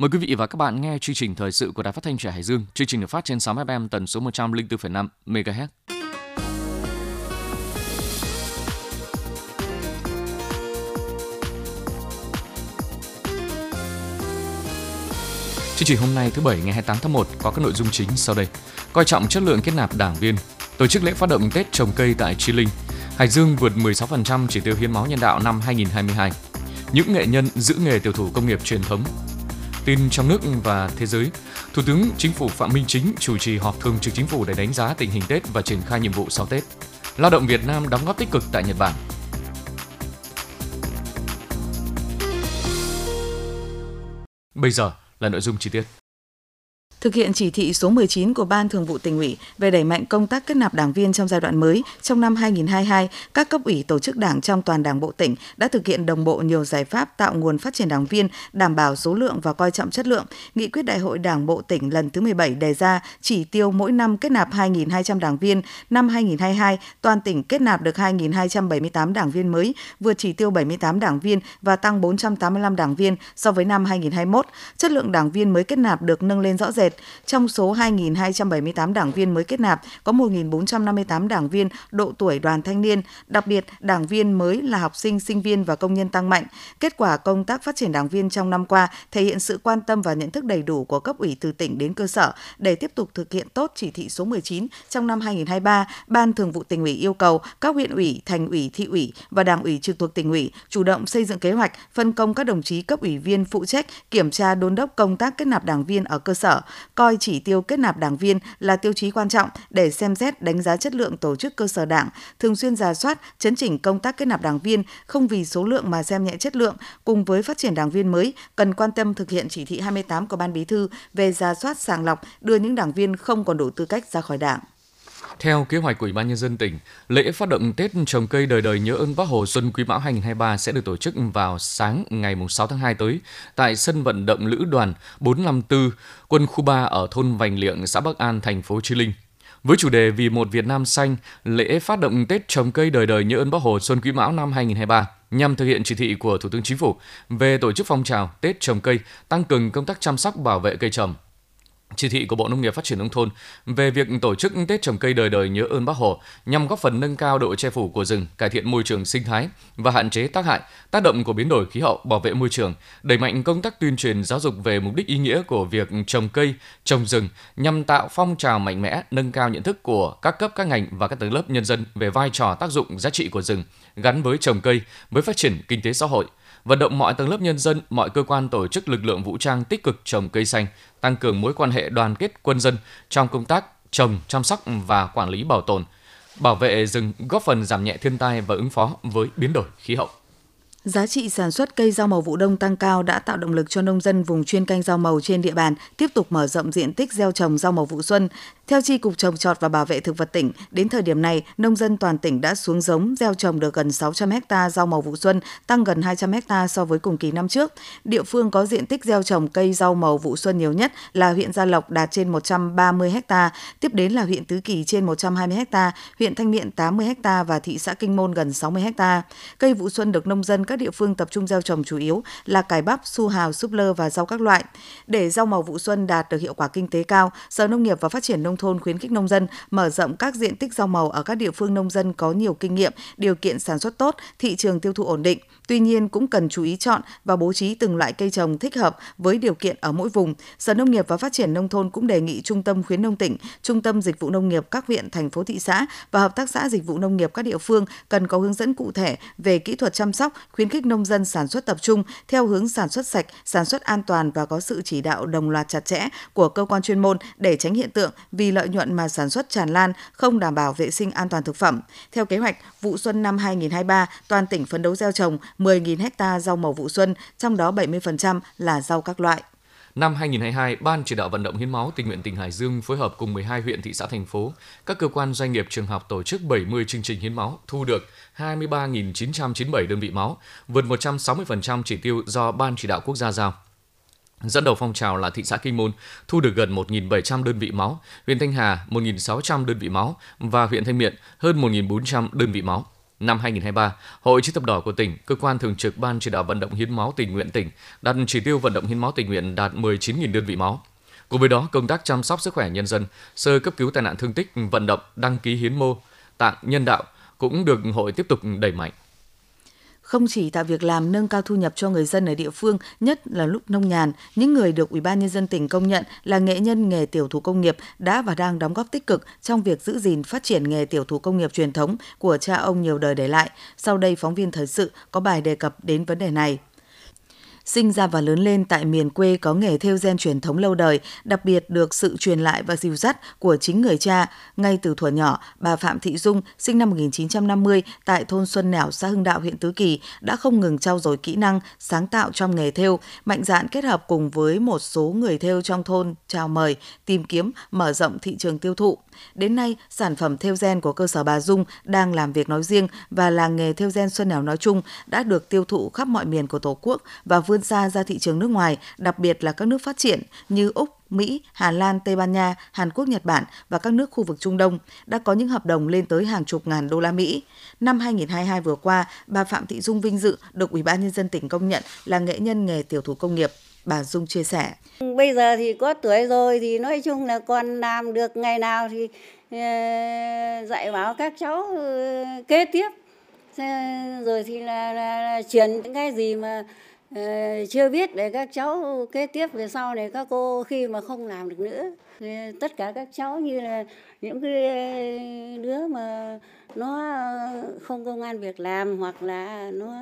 Mời quý vị và các bạn nghe chương trình thời sự của Đài Phát thanh Trẻ Hải Dương. Chương trình được phát trên sóng FM tần số 104,5 MHz. Chương trình hôm nay thứ Bảy ngày 28 tháng 1 có các nội dung chính sau đây. Coi trọng chất lượng kết nạp đảng viên, tổ chức lễ phát động Tết trồng cây tại Chi Linh. Hải Dương vượt 16% chỉ tiêu hiến máu nhân đạo năm 2022. Những nghệ nhân giữ nghề tiểu thủ công nghiệp truyền thống. Tin trong nước và thế giới, Thủ tướng Chính phủ Phạm Minh Chính chủ trì họp thường trực chính phủ để đánh giá tình hình Tết và triển khai nhiệm vụ sau Tết. Lao động Việt Nam đóng góp tích cực tại Nhật Bản. Bây giờ là nội dung chi tiết. Thực hiện chỉ thị số 19 của Ban Thường vụ tỉnh ủy về đẩy mạnh công tác kết nạp đảng viên trong giai đoạn mới, trong năm 2022, các cấp ủy tổ chức đảng trong toàn đảng bộ tỉnh đã thực hiện đồng bộ nhiều giải pháp tạo nguồn phát triển đảng viên, đảm bảo số lượng và coi trọng chất lượng. Nghị quyết Đại hội Đảng bộ tỉnh lần thứ 17 đề ra chỉ tiêu mỗi năm kết nạp 2.200 đảng viên. Năm 2022, toàn tỉnh kết nạp được 2.278 đảng viên mới, vượt chỉ tiêu 78 đảng viên và tăng 485 đảng viên so với năm 2021. Chất lượng đảng viên mới kết nạp được nâng lên rõ rệt rệt. Trong số 2.278 đảng viên mới kết nạp, có 1.458 đảng viên độ tuổi đoàn thanh niên, đặc biệt đảng viên mới là học sinh, sinh viên và công nhân tăng mạnh. Kết quả công tác phát triển đảng viên trong năm qua thể hiện sự quan tâm và nhận thức đầy đủ của cấp ủy từ tỉnh đến cơ sở để tiếp tục thực hiện tốt chỉ thị số 19 trong năm 2023, Ban Thường vụ tỉnh ủy yêu cầu các huyện ủy, thành ủy, thị ủy và đảng ủy trực thuộc tỉnh ủy chủ động xây dựng kế hoạch, phân công các đồng chí cấp ủy viên phụ trách kiểm tra đôn đốc công tác kết nạp đảng viên ở cơ sở, coi chỉ tiêu kết nạp đảng viên là tiêu chí quan trọng để xem xét đánh giá chất lượng tổ chức cơ sở đảng, thường xuyên giả soát, chấn chỉnh công tác kết nạp đảng viên không vì số lượng mà xem nhẹ chất lượng, cùng với phát triển đảng viên mới cần quan tâm thực hiện chỉ thị 28 của Ban Bí thư về giả soát sàng lọc đưa những đảng viên không còn đủ tư cách ra khỏi đảng. Theo kế hoạch của Ủy ban nhân dân tỉnh, lễ phát động Tết trồng cây đời đời nhớ ơn Bác Hồ Xuân Quý Mão 2023 sẽ được tổ chức vào sáng ngày 6 tháng 2 tới tại sân vận động Lữ đoàn 454, quân khu 3 ở thôn Vành Liệng, xã Bắc An, thành phố Chí Linh. Với chủ đề Vì một Việt Nam xanh, lễ phát động Tết trồng cây đời đời nhớ ơn Bác Hồ Xuân Quý Mão năm 2023 nhằm thực hiện chỉ thị của Thủ tướng Chính phủ về tổ chức phong trào Tết trồng cây, tăng cường công tác chăm sóc bảo vệ cây trồng, chỉ thị của Bộ Nông nghiệp Phát triển nông thôn về việc tổ chức Tết trồng cây đời đời nhớ ơn Bác Hồ nhằm góp phần nâng cao độ che phủ của rừng, cải thiện môi trường sinh thái và hạn chế tác hại, tác động của biến đổi khí hậu, bảo vệ môi trường, đẩy mạnh công tác tuyên truyền giáo dục về mục đích ý nghĩa của việc trồng cây, trồng rừng nhằm tạo phong trào mạnh mẽ, nâng cao nhận thức của các cấp các ngành và các tầng lớp nhân dân về vai trò tác dụng giá trị của rừng gắn với trồng cây, với phát triển kinh tế xã hội – vận động mọi tầng lớp nhân dân, mọi cơ quan tổ chức lực lượng vũ trang tích cực trồng cây xanh, tăng cường mối quan hệ đoàn kết quân dân trong công tác trồng, chăm sóc và quản lý bảo tồn, bảo vệ rừng góp phần giảm nhẹ thiên tai và ứng phó với biến đổi khí hậu. Giá trị sản xuất cây rau màu vụ đông tăng cao đã tạo động lực cho nông dân vùng chuyên canh rau màu trên địa bàn tiếp tục mở rộng diện tích gieo trồng rau màu vụ xuân. Theo Tri Cục Trồng Trọt và Bảo vệ Thực vật tỉnh, đến thời điểm này, nông dân toàn tỉnh đã xuống giống gieo trồng được gần 600 ha rau màu vụ xuân, tăng gần 200 ha so với cùng kỳ năm trước. Địa phương có diện tích gieo trồng cây rau màu vụ xuân nhiều nhất là huyện Gia Lộc đạt trên 130 ha, tiếp đến là huyện Tứ Kỳ trên 120 ha, huyện Thanh Miện 80 ha và thị xã Kinh Môn gần 60 ha. Cây vụ xuân được nông dân các địa phương tập trung gieo trồng chủ yếu là cải bắp, su hào, súp lơ và rau các loại. Để rau màu vụ xuân đạt được hiệu quả kinh tế cao, Sở Nông nghiệp và Phát triển Nông thôn khuyến khích nông dân mở rộng các diện tích rau màu ở các địa phương nông dân có nhiều kinh nghiệm, điều kiện sản xuất tốt, thị trường tiêu thụ ổn định. Tuy nhiên cũng cần chú ý chọn và bố trí từng loại cây trồng thích hợp với điều kiện ở mỗi vùng. Sở Nông nghiệp và Phát triển nông thôn cũng đề nghị Trung tâm khuyến nông tỉnh, Trung tâm dịch vụ nông nghiệp các huyện, thành phố thị xã và hợp tác xã dịch vụ nông nghiệp các địa phương cần có hướng dẫn cụ thể về kỹ thuật chăm sóc, khuyến khích nông dân sản xuất tập trung theo hướng sản xuất sạch, sản xuất an toàn và có sự chỉ đạo đồng loạt chặt chẽ của cơ quan chuyên môn để tránh hiện tượng vì lợi nhuận mà sản xuất tràn lan, không đảm bảo vệ sinh an toàn thực phẩm. Theo kế hoạch, vụ xuân năm 2023, toàn tỉnh phấn đấu gieo trồng 10.000 ha rau màu vụ xuân, trong đó 70% là rau các loại. Năm 2022, Ban chỉ đạo vận động hiến máu tình nguyện tỉnh Hải Dương phối hợp cùng 12 huyện thị xã thành phố, các cơ quan doanh nghiệp trường học tổ chức 70 chương trình hiến máu, thu được 23.997 đơn vị máu, vượt 160% chỉ tiêu do Ban chỉ đạo quốc gia giao. Dẫn đầu phong trào là thị xã Kinh Môn, thu được gần 1.700 đơn vị máu, huyện Thanh Hà 1.600 đơn vị máu và huyện Thanh Miện hơn 1.400 đơn vị máu. Năm 2023, Hội Chữ thập đỏ của tỉnh, cơ quan thường trực Ban chỉ đạo vận động hiến máu tình nguyện tỉnh, đặt chỉ tiêu vận động hiến máu tình nguyện đạt 19.000 đơn vị máu. Cùng với đó, công tác chăm sóc sức khỏe nhân dân, sơ cấp cứu tai nạn thương tích, vận động, đăng ký hiến mô, tạng nhân đạo cũng được hội tiếp tục đẩy mạnh không chỉ tạo việc làm nâng cao thu nhập cho người dân ở địa phương, nhất là lúc nông nhàn, những người được Ủy ban nhân dân tỉnh công nhận là nghệ nhân nghề tiểu thủ công nghiệp đã và đang đóng góp tích cực trong việc giữ gìn phát triển nghề tiểu thủ công nghiệp truyền thống của cha ông nhiều đời để lại. Sau đây phóng viên thời sự có bài đề cập đến vấn đề này. Sinh ra và lớn lên tại miền quê có nghề theo gen truyền thống lâu đời, đặc biệt được sự truyền lại và dìu dắt của chính người cha. Ngay từ thuở nhỏ, bà Phạm Thị Dung, sinh năm 1950 tại thôn Xuân Nẻo, xã Hưng Đạo, huyện Tứ Kỳ, đã không ngừng trau dồi kỹ năng, sáng tạo trong nghề theo, mạnh dạn kết hợp cùng với một số người theo trong thôn chào mời, tìm kiếm, mở rộng thị trường tiêu thụ. Đến nay, sản phẩm theo gen của cơ sở bà Dung đang làm việc nói riêng và làng nghề theo gen Xuân Nẻo nói chung đã được tiêu thụ khắp mọi miền của Tổ quốc và vươn xa ra thị trường nước ngoài, đặc biệt là các nước phát triển như Úc, Mỹ, Hà Lan, Tây Ban Nha, Hàn Quốc, Nhật Bản và các nước khu vực Trung Đông đã có những hợp đồng lên tới hàng chục ngàn đô la Mỹ. Năm 2022 vừa qua, bà Phạm Thị Dung vinh dự được Ủy ban nhân dân tỉnh công nhận là nghệ nhân nghề tiểu thủ công nghiệp. Bà Dung chia sẻ. Bây giờ thì có tuổi rồi thì nói chung là còn làm được ngày nào thì ờ, dạy bảo các cháu ờ, kế tiếp ờ, rồi thì là, là, là truyền những cái gì mà Ờ, chưa biết để các cháu kế tiếp về sau này các cô khi mà không làm được nữa thì tất cả các cháu như là những cái đứa mà nó không công an việc làm hoặc là nó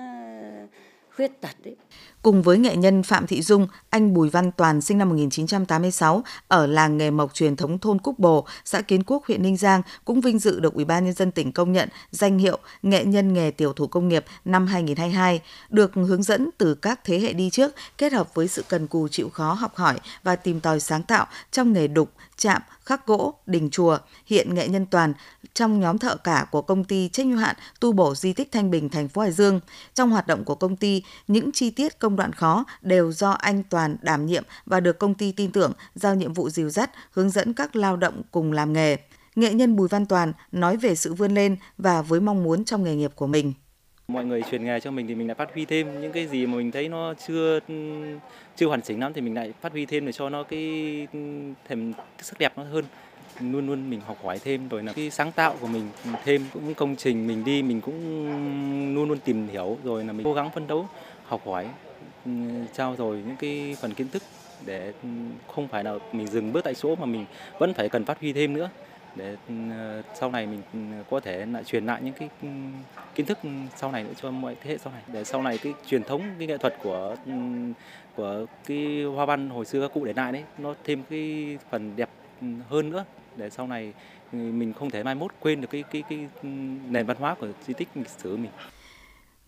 khuyết tật ấy. Cùng với nghệ nhân Phạm Thị Dung, anh Bùi Văn Toàn sinh năm 1986 ở làng nghề mộc truyền thống thôn Cúc Bồ, xã Kiến Quốc, huyện Ninh Giang cũng vinh dự được Ủy ban nhân dân tỉnh công nhận danh hiệu nghệ nhân nghề tiểu thủ công nghiệp năm 2022, được hướng dẫn từ các thế hệ đi trước kết hợp với sự cần cù chịu khó học hỏi và tìm tòi sáng tạo trong nghề đục, chạm, khắc gỗ, đình chùa. Hiện nghệ nhân Toàn trong nhóm thợ cả của công ty trách nhiệm hạn tu bổ di tích Thanh Bình, thành phố Hải Dương. Trong hoạt động của công ty, những chi tiết công công đoạn khó đều do anh Toàn đảm nhiệm và được công ty tin tưởng giao nhiệm vụ dìu dắt, hướng dẫn các lao động cùng làm nghề. Nghệ nhân Bùi Văn Toàn nói về sự vươn lên và với mong muốn trong nghề nghiệp của mình. Mọi người truyền nghề cho mình thì mình lại phát huy thêm những cái gì mà mình thấy nó chưa chưa hoàn chỉnh lắm thì mình lại phát huy thêm để cho nó cái thêm cái sắc đẹp nó hơn luôn luôn mình học hỏi thêm rồi là cái sáng tạo của mình thêm, cũng công trình mình đi, mình cũng luôn luôn tìm hiểu rồi là mình cố gắng phấn đấu, học hỏi ừ, trao dồi những cái phần kiến thức để không phải là mình dừng bước tại chỗ mà mình vẫn phải cần phát huy thêm nữa để ừ, sau này mình ừ, có thể lại truyền lại những cái kiến thức sau này nữa cho mọi thế hệ sau này. Để sau này cái truyền thống, cái nghệ thuật của của cái hoa văn hồi xưa các cụ để lại đấy, nó thêm cái phần đẹp hơn nữa để sau này ừ, mình không thể mai mốt quên được cái cái cái ừ, nền văn hóa của di tích lịch sử mình.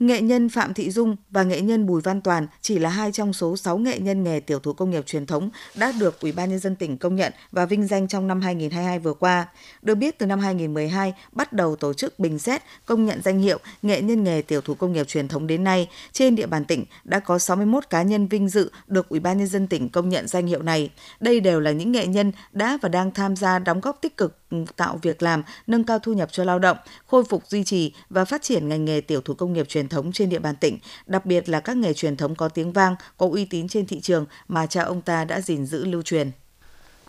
Nghệ nhân Phạm Thị Dung và nghệ nhân Bùi Văn Toàn chỉ là hai trong số 6 nghệ nhân nghề tiểu thủ công nghiệp truyền thống đã được Ủy ban nhân dân tỉnh công nhận và vinh danh trong năm 2022 vừa qua. Được biết từ năm 2012 bắt đầu tổ chức bình xét công nhận danh hiệu nghệ nhân nghề tiểu thủ công nghiệp truyền thống đến nay, trên địa bàn tỉnh đã có 61 cá nhân vinh dự được Ủy ban nhân dân tỉnh công nhận danh hiệu này. Đây đều là những nghệ nhân đã và đang tham gia đóng góp tích cực tạo việc làm, nâng cao thu nhập cho lao động, khôi phục duy trì và phát triển ngành nghề tiểu thủ công nghiệp truyền thống trên địa bàn tỉnh, đặc biệt là các nghề truyền thống có tiếng vang, có uy tín trên thị trường mà cha ông ta đã gìn giữ lưu truyền.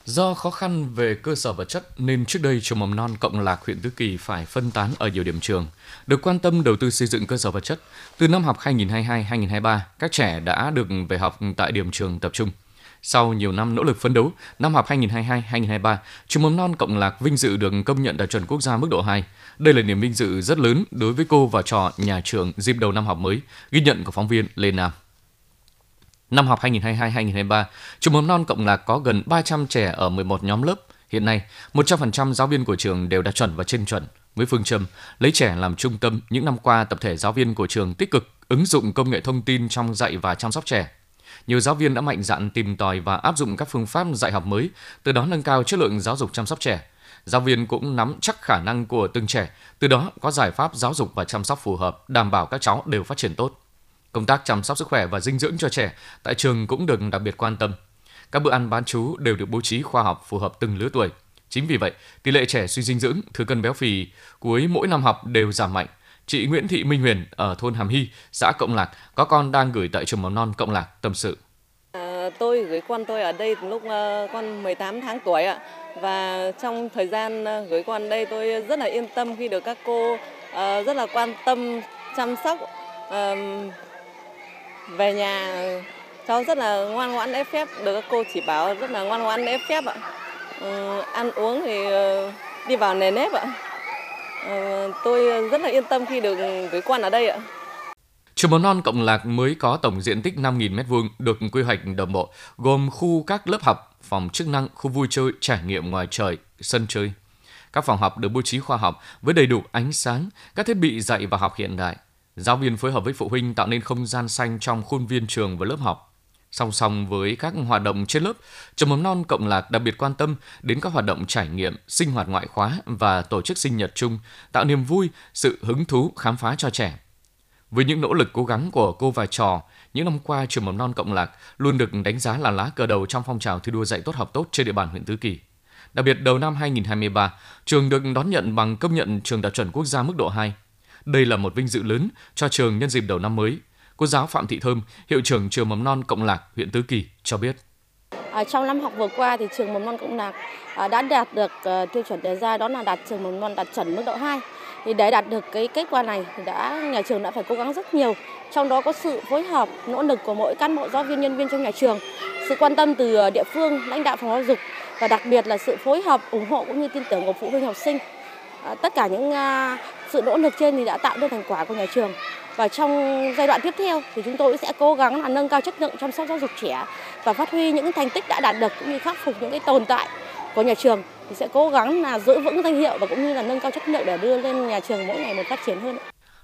Do khó khăn về cơ sở vật chất nên trước đây trường mầm non Cộng Lạc huyện Tứ Kỳ phải phân tán ở nhiều điểm trường. Được quan tâm đầu tư xây dựng cơ sở vật chất, từ năm học 2022-2023, các trẻ đã được về học tại điểm trường tập trung. Sau nhiều năm nỗ lực phấn đấu, năm học 2022-2023, trường mầm non Cộng Lạc vinh dự được công nhận đạt chuẩn quốc gia mức độ 2. Đây là niềm vinh dự rất lớn đối với cô và trò nhà trường dịp đầu năm học mới, ghi nhận của phóng viên Lê Nam. Năm học 2022-2023, trường mầm non Cộng Lạc có gần 300 trẻ ở 11 nhóm lớp. Hiện nay, 100% giáo viên của trường đều đạt chuẩn và trên chuẩn. Với phương châm lấy trẻ làm trung tâm, những năm qua tập thể giáo viên của trường tích cực ứng dụng công nghệ thông tin trong dạy và chăm sóc trẻ nhiều giáo viên đã mạnh dạn tìm tòi và áp dụng các phương pháp dạy học mới, từ đó nâng cao chất lượng giáo dục chăm sóc trẻ. Giáo viên cũng nắm chắc khả năng của từng trẻ, từ đó có giải pháp giáo dục và chăm sóc phù hợp, đảm bảo các cháu đều phát triển tốt. Công tác chăm sóc sức khỏe và dinh dưỡng cho trẻ tại trường cũng được đặc biệt quan tâm. Các bữa ăn bán chú đều được bố trí khoa học phù hợp từng lứa tuổi. Chính vì vậy, tỷ lệ trẻ suy dinh dưỡng, thừa cân béo phì cuối mỗi năm học đều giảm mạnh chị Nguyễn Thị Minh Huyền ở thôn Hàm Hy, xã Cộng Lạc có con đang gửi tại trường mầm non Cộng Lạc tâm sự. À, tôi gửi con tôi ở đây lúc uh, con 18 tháng tuổi ạ. Và trong thời gian ờ, gửi con đây tôi rất là yên tâm khi được các cô uh, rất là quan tâm chăm sóc uh, về nhà cháu rất là ngoan ngoãn lễ phép được các cô chỉ bảo rất là ngoan ngoãn lễ phép ạ uh, ăn uống thì uh, đi vào nề nếp ạ Ờ, tôi rất là yên tâm khi được gửi con ở đây ạ Trường mầm non Cộng Lạc mới có tổng diện tích 5.000 m2 được quy hoạch đồng bộ, gồm khu các lớp học, phòng chức năng, khu vui chơi, trải nghiệm ngoài trời, sân chơi. Các phòng học được bố trí khoa học với đầy đủ ánh sáng, các thiết bị dạy và học hiện đại. Giáo viên phối hợp với phụ huynh tạo nên không gian xanh trong khuôn viên trường và lớp học. Song song với các hoạt động trên lớp, trường mầm non Cộng Lạc đặc biệt quan tâm đến các hoạt động trải nghiệm, sinh hoạt ngoại khóa và tổ chức sinh nhật chung, tạo niềm vui, sự hứng thú khám phá cho trẻ. Với những nỗ lực cố gắng của cô và trò, những năm qua trường mầm non Cộng Lạc luôn được đánh giá là lá cờ đầu trong phong trào thi đua dạy tốt học tốt trên địa bàn huyện Tứ Kỳ. Đặc biệt đầu năm 2023, trường được đón nhận bằng công nhận trường đạt chuẩn quốc gia mức độ 2. Đây là một vinh dự lớn cho trường nhân dịp đầu năm mới. Cô giáo Phạm Thị Thơm, hiệu trưởng trường mầm non Cộng Lạc, huyện Tứ Kỳ cho biết. À, trong năm học vừa qua thì trường mầm non Cộng Lạc à, đã đạt được à, tiêu chuẩn đề ra đó là đạt trường mầm non đạt chuẩn mức độ 2 thì để đạt được cái kết quả này thì đã nhà trường đã phải cố gắng rất nhiều. Trong đó có sự phối hợp nỗ lực của mỗi cán bộ giáo viên nhân viên trong nhà trường sự quan tâm từ ờ, địa phương lãnh đạo phòng giáo dục và đặc biệt là sự phối hợp ủng hộ cũng như tin tưởng của phụ huynh học sinh. Ờ, tất cả những à, sự nỗ lực trên thì đã tạo được thành quả của nhà trường và trong giai đoạn tiếp theo thì chúng tôi sẽ cố gắng là nâng cao chất lượng chăm sóc giáo dục trẻ và phát huy những thành tích đã đạt được cũng như khắc phục những cái tồn tại của nhà trường thì sẽ cố gắng là giữ vững danh hiệu và cũng như là nâng cao chất lượng để đưa lên nhà trường mỗi ngày một phát triển hơn.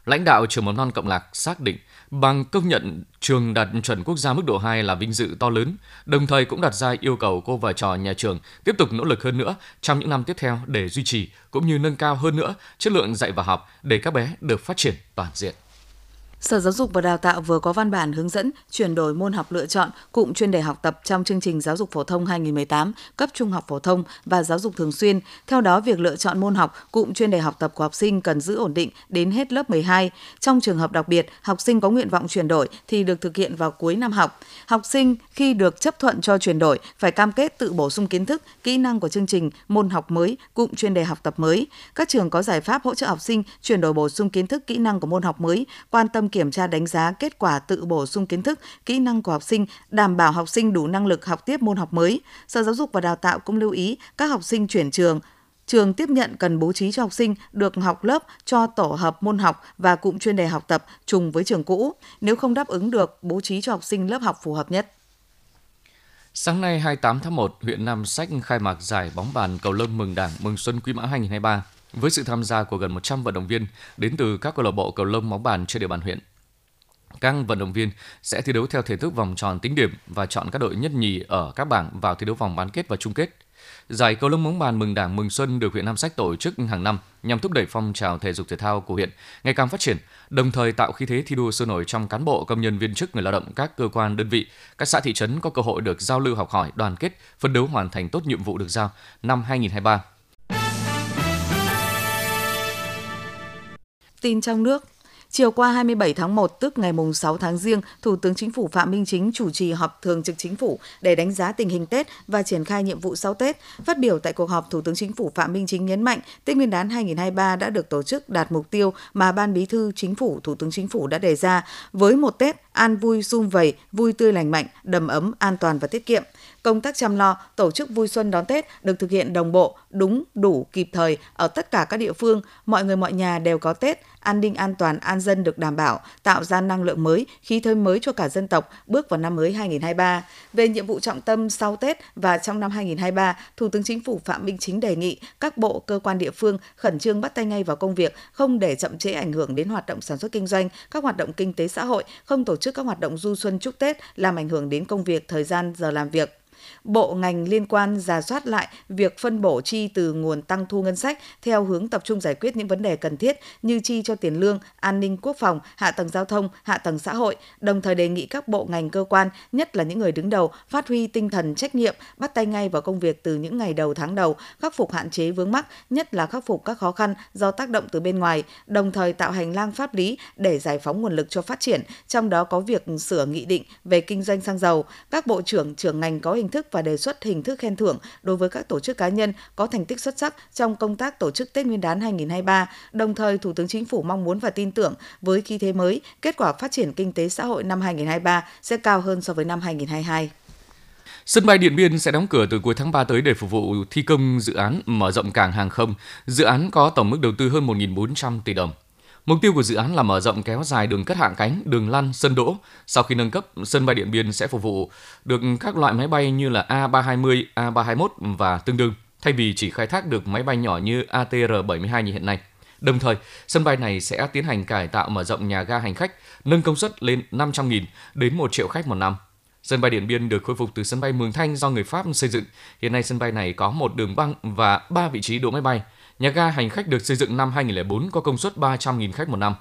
Lãnh đạo trường mầm non Cộng Lạc xác định bằng công nhận trường đạt chuẩn quốc gia mức độ 2 là vinh dự to lớn, đồng thời cũng đặt ra yêu cầu cô và trò nhà trường tiếp tục nỗ lực hơn nữa trong những năm tiếp theo để duy trì cũng như nâng cao hơn nữa chất lượng dạy và học để các bé được phát triển toàn diện. Sở Giáo dục và Đào tạo vừa có văn bản hướng dẫn chuyển đổi môn học lựa chọn cụm chuyên đề học tập trong chương trình giáo dục phổ thông 2018 cấp trung học phổ thông và giáo dục thường xuyên. Theo đó, việc lựa chọn môn học cụm chuyên đề học tập của học sinh cần giữ ổn định đến hết lớp 12. Trong trường hợp đặc biệt, học sinh có nguyện vọng chuyển đổi thì được thực hiện vào cuối năm học. Học sinh khi được chấp thuận cho chuyển đổi phải cam kết tự bổ sung kiến thức, kỹ năng của chương trình môn học mới, cụm chuyên đề học tập mới. Các trường có giải pháp hỗ trợ học sinh chuyển đổi bổ sung kiến thức, kỹ năng của môn học mới, quan tâm kiểm tra đánh giá kết quả tự bổ sung kiến thức, kỹ năng của học sinh, đảm bảo học sinh đủ năng lực học tiếp môn học mới. Sở Giáo dục và Đào tạo cũng lưu ý các học sinh chuyển trường trường tiếp nhận cần bố trí cho học sinh được học lớp cho tổ hợp môn học và cụm chuyên đề học tập trùng với trường cũ. Nếu không đáp ứng được, bố trí cho học sinh lớp học phù hợp nhất. Sáng nay 28 tháng 1, huyện Nam Sách khai mạc giải bóng bàn cầu lông mừng Đảng mừng Xuân Quý Mão 2023 với sự tham gia của gần 100 vận động viên đến từ các câu lạc bộ cầu lông bóng bàn trên địa bàn huyện. Các vận động viên sẽ thi đấu theo thể thức vòng tròn tính điểm và chọn các đội nhất nhì ở các bảng vào thi đấu vòng bán kết và chung kết. Giải cầu lông bóng bàn mừng Đảng mừng Xuân được huyện Nam Sách tổ chức hàng năm nhằm thúc đẩy phong trào thể dục thể thao của huyện ngày càng phát triển, đồng thời tạo khí thế thi đua sôi nổi trong cán bộ, công nhân viên chức, người lao động các cơ quan đơn vị, các xã thị trấn có cơ hội được giao lưu học hỏi, đoàn kết, phấn đấu hoàn thành tốt nhiệm vụ được giao năm 2023. Tin trong nước, Chiều qua 27 tháng 1 tức ngày 6 tháng Giêng, Thủ tướng Chính phủ Phạm Minh Chính chủ trì họp thường trực Chính phủ để đánh giá tình hình Tết và triển khai nhiệm vụ sau Tết. Phát biểu tại cuộc họp, Thủ tướng Chính phủ Phạm Minh Chính nhấn mạnh Tết Nguyên đán 2023 đã được tổ chức đạt mục tiêu mà Ban Bí thư Chính phủ, Thủ tướng Chính phủ đã đề ra với một Tết an vui sum vầy, vui tươi lành mạnh, đầm ấm, an toàn và tiết kiệm công tác chăm lo, tổ chức vui xuân đón Tết được thực hiện đồng bộ, đúng, đủ, kịp thời ở tất cả các địa phương. Mọi người mọi nhà đều có Tết, an ninh an toàn, an dân được đảm bảo, tạo ra năng lượng mới, khí thế mới cho cả dân tộc bước vào năm mới 2023. Về nhiệm vụ trọng tâm sau Tết và trong năm 2023, Thủ tướng Chính phủ Phạm Minh Chính đề nghị các bộ, cơ quan địa phương khẩn trương bắt tay ngay vào công việc, không để chậm trễ ảnh hưởng đến hoạt động sản xuất kinh doanh, các hoạt động kinh tế xã hội, không tổ chức các hoạt động du xuân chúc Tết làm ảnh hưởng đến công việc, thời gian, giờ làm việc. Bộ ngành liên quan giả soát lại việc phân bổ chi từ nguồn tăng thu ngân sách theo hướng tập trung giải quyết những vấn đề cần thiết như chi cho tiền lương, an ninh quốc phòng, hạ tầng giao thông, hạ tầng xã hội, đồng thời đề nghị các bộ ngành cơ quan, nhất là những người đứng đầu, phát huy tinh thần trách nhiệm, bắt tay ngay vào công việc từ những ngày đầu tháng đầu, khắc phục hạn chế vướng mắc, nhất là khắc phục các khó khăn do tác động từ bên ngoài, đồng thời tạo hành lang pháp lý để giải phóng nguồn lực cho phát triển, trong đó có việc sửa nghị định về kinh doanh xăng dầu. Các bộ trưởng, trưởng ngành có hình thức và đề xuất hình thức khen thưởng đối với các tổ chức cá nhân có thành tích xuất sắc trong công tác tổ chức Tết Nguyên đán 2023. Đồng thời, Thủ tướng Chính phủ mong muốn và tin tưởng với khí thế mới, kết quả phát triển kinh tế xã hội năm 2023 sẽ cao hơn so với năm 2022. Sân bay Điện Biên sẽ đóng cửa từ cuối tháng 3 tới để phục vụ thi công dự án mở rộng cảng hàng không. Dự án có tổng mức đầu tư hơn 1.400 tỷ đồng. Mục tiêu của dự án là mở rộng kéo dài đường cất hạ cánh, đường lăn, sân đỗ. Sau khi nâng cấp, sân bay Điện Biên sẽ phục vụ được các loại máy bay như là A320, A321 và tương đương, thay vì chỉ khai thác được máy bay nhỏ như ATR-72 như hiện nay. Đồng thời, sân bay này sẽ tiến hành cải tạo mở rộng nhà ga hành khách, nâng công suất lên 500.000 đến 1 triệu khách một năm. Sân bay Điện Biên được khôi phục từ sân bay Mường Thanh do người Pháp xây dựng. Hiện nay sân bay này có một đường băng và 3 vị trí đỗ máy bay. Nhà ga hành khách được xây dựng năm 2004 có công suất 300.000 khách một năm.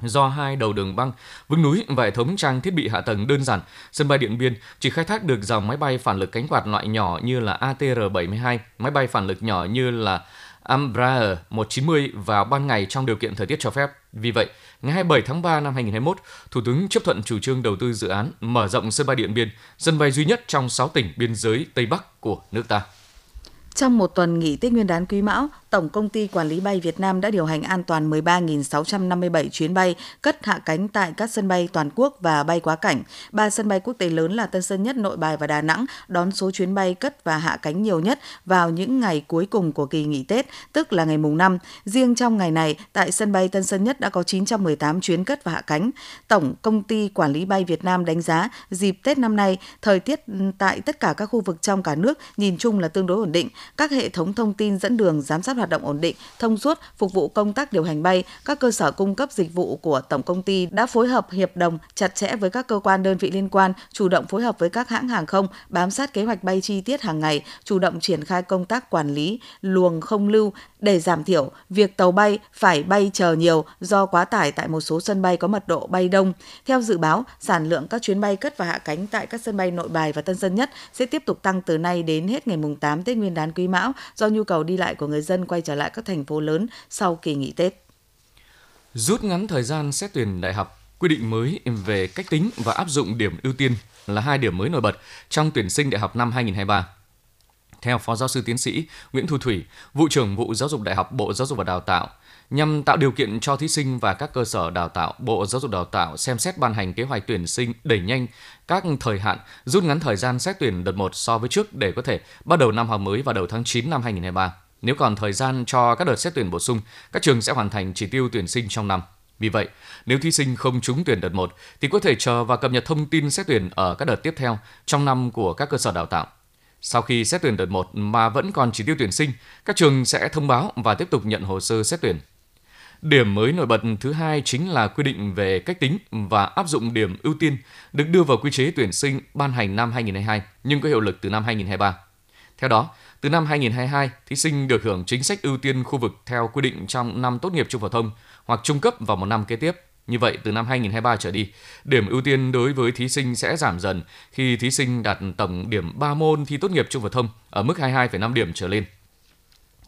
Do hai đầu đường băng, vững núi và hệ thống trang thiết bị hạ tầng đơn giản, sân bay Điện Biên chỉ khai thác được dòng máy bay phản lực cánh quạt loại nhỏ như là ATR-72, máy bay phản lực nhỏ như là Embraer 190 vào ban ngày trong điều kiện thời tiết cho phép. Vì vậy, ngày 27 tháng 3 năm 2021, Thủ tướng chấp thuận chủ trương đầu tư dự án mở rộng sân bay Điện Biên, sân bay duy nhất trong 6 tỉnh biên giới Tây Bắc của nước ta. Trong một tuần nghỉ Tết Nguyên đán Quý Mão, Tổng công ty Quản lý bay Việt Nam đã điều hành an toàn 13.657 chuyến bay cất hạ cánh tại các sân bay toàn quốc và bay quá cảnh. Ba sân bay quốc tế lớn là Tân Sơn Nhất, Nội Bài và Đà Nẵng đón số chuyến bay cất và hạ cánh nhiều nhất vào những ngày cuối cùng của kỳ nghỉ Tết, tức là ngày mùng 5. Riêng trong ngày này, tại sân bay Tân Sơn Nhất đã có 918 chuyến cất và hạ cánh. Tổng công ty Quản lý bay Việt Nam đánh giá dịp Tết năm nay, thời tiết tại tất cả các khu vực trong cả nước nhìn chung là tương đối ổn định. Các hệ thống thông tin dẫn đường giám sát hoạt động ổn định, thông suốt, phục vụ công tác điều hành bay, các cơ sở cung cấp dịch vụ của tổng công ty đã phối hợp hiệp đồng chặt chẽ với các cơ quan đơn vị liên quan, chủ động phối hợp với các hãng hàng không, bám sát kế hoạch bay chi tiết hàng ngày, chủ động triển khai công tác quản lý luồng không lưu để giảm thiểu việc tàu bay phải bay chờ nhiều do quá tải tại một số sân bay có mật độ bay đông. Theo dự báo, sản lượng các chuyến bay cất và hạ cánh tại các sân bay Nội Bài và Tân Sơn Nhất sẽ tiếp tục tăng từ nay đến hết ngày mùng 8 Tết Nguyên đán Quý Mão do nhu cầu đi lại của người dân quay trở lại các thành phố lớn sau kỳ nghỉ Tết. Rút ngắn thời gian xét tuyển đại học, quy định mới về cách tính và áp dụng điểm ưu tiên là hai điểm mới nổi bật trong tuyển sinh đại học năm 2023. Theo Phó Giáo sư Tiến sĩ Nguyễn Thu Thủy, Vụ trưởng Vụ Giáo dục Đại học Bộ Giáo dục và Đào tạo, nhằm tạo điều kiện cho thí sinh và các cơ sở đào tạo, Bộ Giáo dục Đào tạo xem xét ban hành kế hoạch tuyển sinh đẩy nhanh các thời hạn, rút ngắn thời gian xét tuyển đợt 1 so với trước để có thể bắt đầu năm học mới vào đầu tháng 9 năm 2023. Nếu còn thời gian cho các đợt xét tuyển bổ sung, các trường sẽ hoàn thành chỉ tiêu tuyển sinh trong năm. Vì vậy, nếu thí sinh không trúng tuyển đợt 1 thì có thể chờ và cập nhật thông tin xét tuyển ở các đợt tiếp theo trong năm của các cơ sở đào tạo. Sau khi xét tuyển đợt 1 mà vẫn còn chỉ tiêu tuyển sinh, các trường sẽ thông báo và tiếp tục nhận hồ sơ xét tuyển. Điểm mới nổi bật thứ hai chính là quy định về cách tính và áp dụng điểm ưu tiên được đưa vào quy chế tuyển sinh ban hành năm 2022 nhưng có hiệu lực từ năm 2023. Theo đó, từ năm 2022, thí sinh được hưởng chính sách ưu tiên khu vực theo quy định trong năm tốt nghiệp trung phổ thông hoặc trung cấp vào một năm kế tiếp. Như vậy, từ năm 2023 trở đi, điểm ưu tiên đối với thí sinh sẽ giảm dần khi thí sinh đạt tổng điểm 3 môn thi tốt nghiệp trung phổ thông ở mức 22,5 điểm trở lên.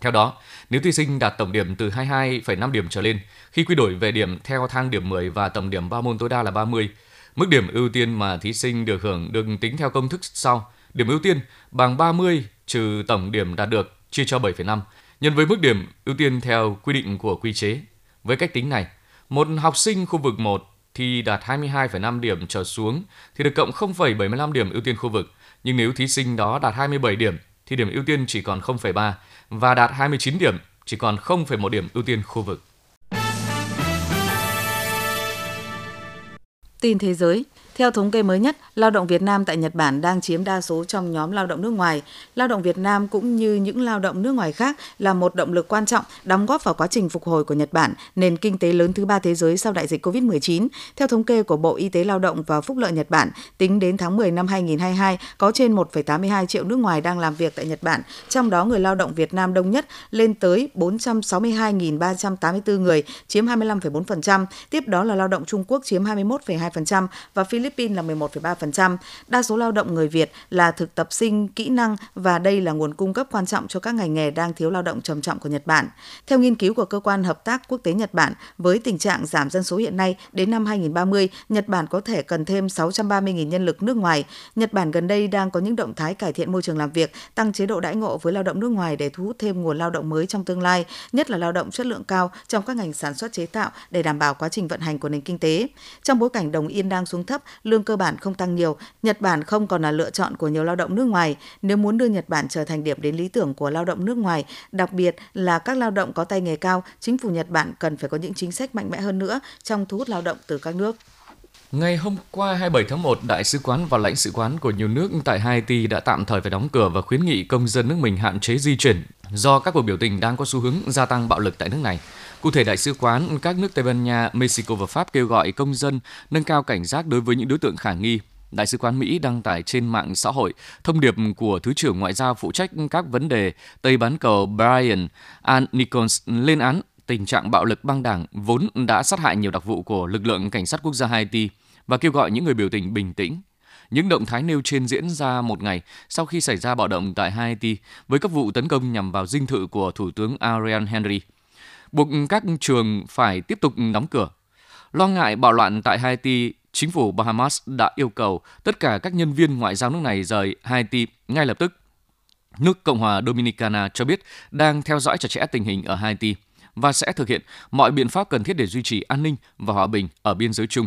Theo đó, nếu thí sinh đạt tổng điểm từ 22,5 điểm trở lên, khi quy đổi về điểm theo thang điểm 10 và tổng điểm 3 môn tối đa là 30, mức điểm ưu tiên mà thí sinh được hưởng được tính theo công thức sau. Điểm ưu tiên bằng 30 trừ tổng điểm đạt được chia cho 7,5 nhân với mức điểm ưu tiên theo quy định của quy chế. Với cách tính này, một học sinh khu vực 1 thì đạt 22,5 điểm trở xuống thì được cộng 0,75 điểm ưu tiên khu vực. Nhưng nếu thí sinh đó đạt 27 điểm thì điểm ưu tiên chỉ còn 0,3 và đạt 29 điểm chỉ còn 0,1 điểm ưu tiên khu vực. Tin thế giới, Theo thống kê mới nhất, lao động Việt Nam tại Nhật Bản đang chiếm đa số trong nhóm lao động nước ngoài. Lao động Việt Nam cũng như những lao động nước ngoài khác là một động lực quan trọng đóng góp vào quá trình phục hồi của Nhật Bản, nền kinh tế lớn thứ ba thế giới sau đại dịch COVID-19. Theo thống kê của Bộ Y tế Lao động và Phúc lợi Nhật Bản, tính đến tháng 10 năm 2022, có trên 1,82 triệu nước ngoài đang làm việc tại Nhật Bản, trong đó người lao động Việt Nam đông nhất lên tới 462.384 người, chiếm 25,4%. Tiếp đó là lao động Trung Quốc chiếm 21,2% và Philippines Philippines là 11,3%. Đa số lao động người Việt là thực tập sinh, kỹ năng và đây là nguồn cung cấp quan trọng cho các ngành nghề đang thiếu lao động trầm trọng của Nhật Bản. Theo nghiên cứu của cơ quan hợp tác quốc tế Nhật Bản, với tình trạng giảm dân số hiện nay, đến năm 2030, Nhật Bản có thể cần thêm 630.000 nhân lực nước ngoài. Nhật Bản gần đây đang có những động thái cải thiện môi trường làm việc, tăng chế độ đãi ngộ với lao động nước ngoài để thu hút thêm nguồn lao động mới trong tương lai, nhất là lao động chất lượng cao trong các ngành sản xuất chế tạo để đảm bảo quá trình vận hành của nền kinh tế. Trong bối cảnh đồng yên đang xuống thấp, lương cơ bản không tăng nhiều, Nhật Bản không còn là lựa chọn của nhiều lao động nước ngoài. Nếu muốn đưa Nhật Bản trở thành điểm đến lý tưởng của lao động nước ngoài, đặc biệt là các lao động có tay nghề cao, chính phủ Nhật Bản cần phải có những chính sách mạnh mẽ hơn nữa trong thu hút lao động từ các nước. Ngày hôm qua 27 tháng 1, đại sứ quán và lãnh sự quán của nhiều nước tại Haiti đã tạm thời phải đóng cửa và khuyến nghị công dân nước mình hạn chế di chuyển do các cuộc biểu tình đang có xu hướng gia tăng bạo lực tại nước này. Cụ thể, Đại sứ quán các nước Tây Ban Nha, Mexico và Pháp kêu gọi công dân nâng cao cảnh giác đối với những đối tượng khả nghi. Đại sứ quán Mỹ đăng tải trên mạng xã hội thông điệp của Thứ trưởng Ngoại giao phụ trách các vấn đề Tây bán cầu Brian An Nichols lên án tình trạng bạo lực băng đảng vốn đã sát hại nhiều đặc vụ của lực lượng cảnh sát quốc gia Haiti và kêu gọi những người biểu tình bình tĩnh. Những động thái nêu trên diễn ra một ngày sau khi xảy ra bạo động tại Haiti với các vụ tấn công nhằm vào dinh thự của Thủ tướng Ariel Henry buộc các trường phải tiếp tục đóng cửa. Lo ngại bạo loạn tại Haiti, chính phủ Bahamas đã yêu cầu tất cả các nhân viên ngoại giao nước này rời Haiti ngay lập tức. Nước Cộng hòa Dominicana cho biết đang theo dõi chặt chẽ tình hình ở Haiti và sẽ thực hiện mọi biện pháp cần thiết để duy trì an ninh và hòa bình ở biên giới chung.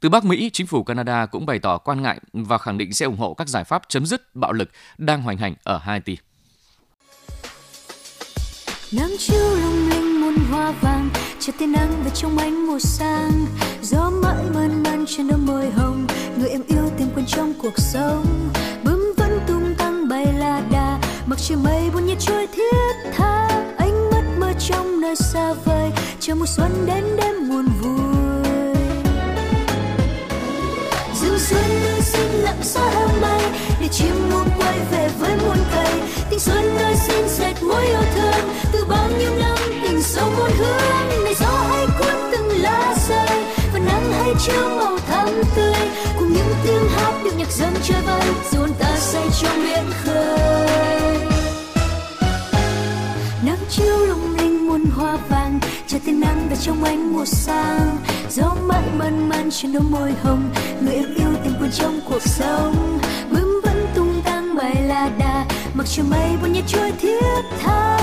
Từ Bắc Mỹ, chính phủ Canada cũng bày tỏ quan ngại và khẳng định sẽ ủng hộ các giải pháp chấm dứt bạo lực đang hoành hành ở Haiti. Nắng chiều lung linh hoa vàng, chờ tia nắng về trong ánh mùa sang. Gió mãi mơn man trên đôi môi hồng, người em yêu tìm quên trong cuộc sống. Bướm vẫn tung tăng bay la đà, mặc trời mây buồn nhiệt trôi thiết tha. Ánh mắt mơ trong nơi xa vời, chờ mùa xuân đến đêm buồn vui. Rừng xuân nơi xin lặng xa heo mây để chim muôn quay về với muôn cây. Tình xuân nơi xin dệt mối yêu thương từ bao nhiêu năm, tình sâu muôn hướng này gió hay cuốn từng lá rơi, và nắng hay chiếu màu thắm tươi, cùng những tiếng hát điệu nhạc dâng chơi vơi dồn ta say trong biển khơi. Nắng chiếu lung linh muôn hoa vàng, chờ tia nắng về trong ánh mùa sang. Gió mãi mơn man trên đôi môi hồng, người yêu yêu tình quên trong cuộc sống. Bướm vẫn tung tăng bài la đà, mặc cho mây buồn nhiệt trôi thiết tha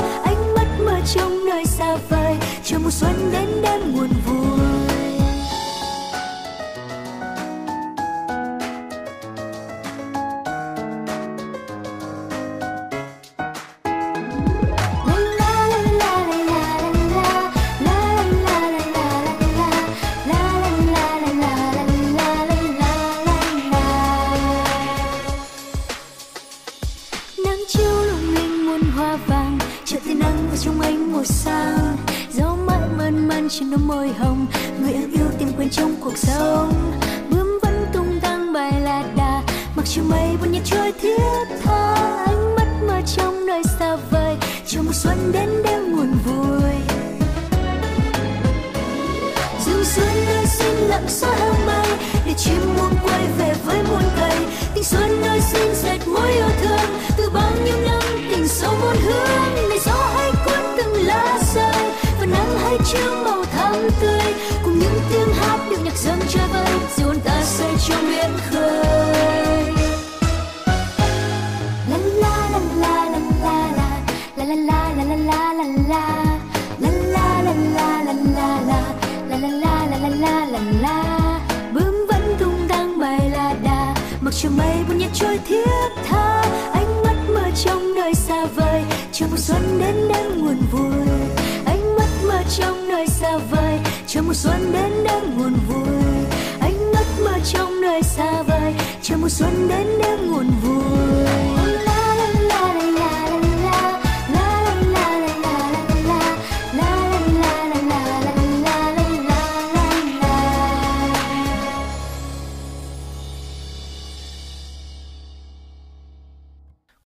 trong nơi xa vời. Chờ mùa xuân đến đêm buồn vui. Trên đôi môi hồng, người yêu tìm quên trong cuộc sống. Bướm vẫn tung tăng bài la đà, mặc cho mây buồn nhiệt trôi thiết tha. Ánh mắt mơ trong nơi xa vời cho mùa xuân đến đêm nguồn vui. Rừng xuân nơi xin lặng xóa hương mây để chim muôn quay về với muôn cây. Tình xuân nơi xin dệt mối yêu thương, từ bao nhiêu năm tình sâu muôn hướng nắng chiếu màu thắm tươi. Cùng những tiếng hát điệu nhạc dân chơi vơi dồn ta say trong biển khơi. La la la la la la la la la la la la la la la la la la la la bướm vẫn tung tăng bài la đà, mặc cho mây buồn nhẹ trôi thiết tha. Ánh mắt mơ trong nơi xa vời chờ mùa xuân đến đêm nguồn vui trong nơi xa vời. Chờ mùa xuân đến đêm nguồn vui. Anh mắt mơ trong nơi xa vời. Chờ mùa xuân đến đêm nguồn vui.